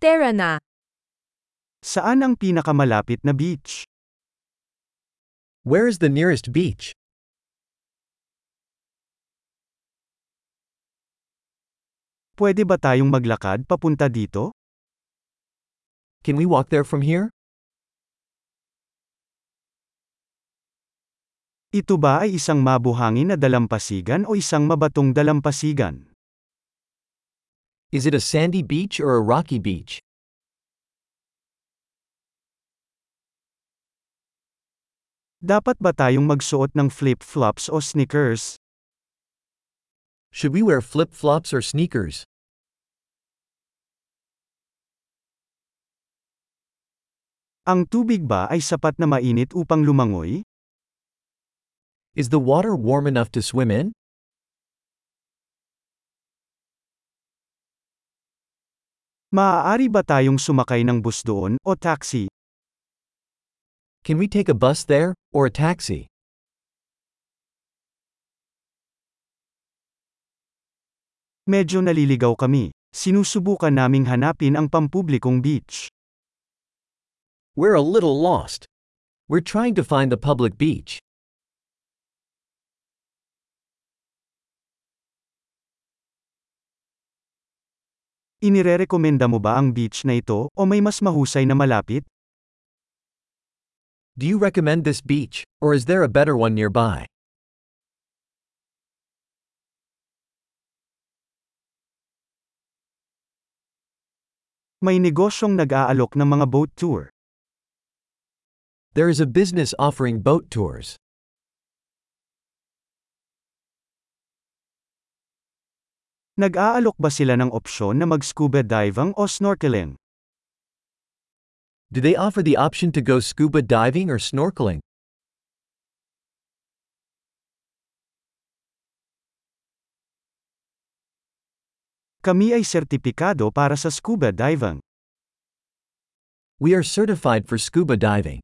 Tara na. Saan ang pinakamalapit na beach? Where is the nearest beach? Pwede ba tayong maglakad papunta dito? Can we walk there from here? Ito ba ay isang mabuhangin na dalampasigan o isang mabatong dalampasigan? Is it a sandy beach or a rocky beach? Dapat ba tayong magsuot ng flip-flops o sneakers? Should we wear flip flops or sneakers? Ang tubig ba ay sapat na mainit upang lumangoy? Is the water warm enough to swim in? Maaari ba tayong sumakay ng bus doon o taxi? Can we take a bus there, or a taxi? Medyo naliligaw kami. Sinusubukan naming hanapin ang pampublikong beach. We're a little lost. We're trying to find the public beach. Inirerekomenda mo ba ang beach na ito o may mas mahusay na malapit? Do you recommend this beach, or is there a better one nearby? May negosyong nag-aalok ng mga boat tour. There is a business offering boat tours. Nag-aalok ba sila ng opsyon na mag-scuba diving o snorkeling? Do they offer the option to go scuba diving or snorkeling? Kami ay sertipikado para sa scuba diving. We are certified for scuba diving.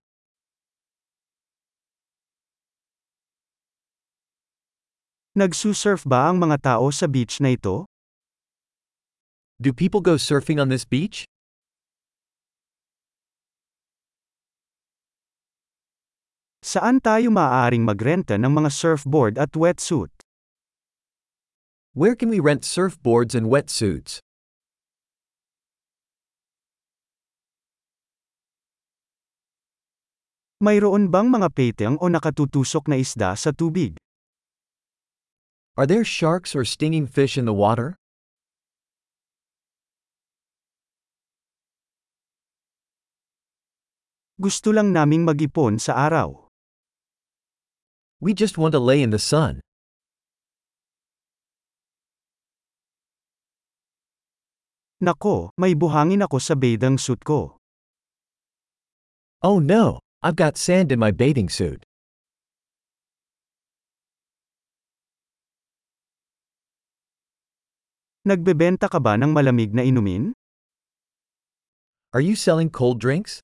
Nagsusurf ba ang mga tao sa beach na ito? Do people go surfing on this beach? Saan tayo maaaring magrenta ng mga surfboard at wetsuit? Where can we rent surfboards and wetsuits? Mayroon bang mga peteng o nakatutusok na isda sa tubig? Are there sharks or stinging fish in the water? Gusto lang naming mag-ipon sa araw. We just want to lay in the sun. Nako, may buhangin ako sa bathing suit ko. Oh no, I've got sand in my bathing suit. Nagbebenta ka ba ng malamig na inumin? Are you selling cold drinks?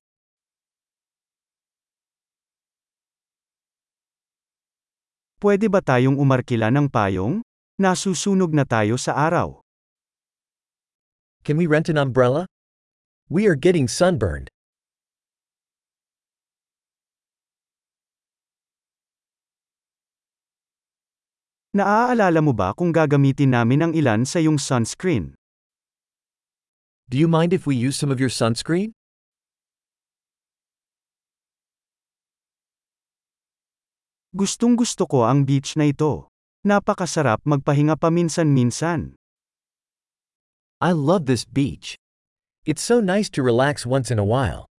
Pwede ba tayong umarkila ng payong? Nasusunog na tayo sa araw. Can we rent an umbrella? We are getting sunburned. Naaalala mo ba kung gagamitin namin ang ilan sa iyong sunscreen? Do you mind if we use some of your sunscreen? Gustong gusto ko ang beach na ito. Napakasarap magpahinga paminsan-minsan. I love this beach. It's so nice to relax once in a while.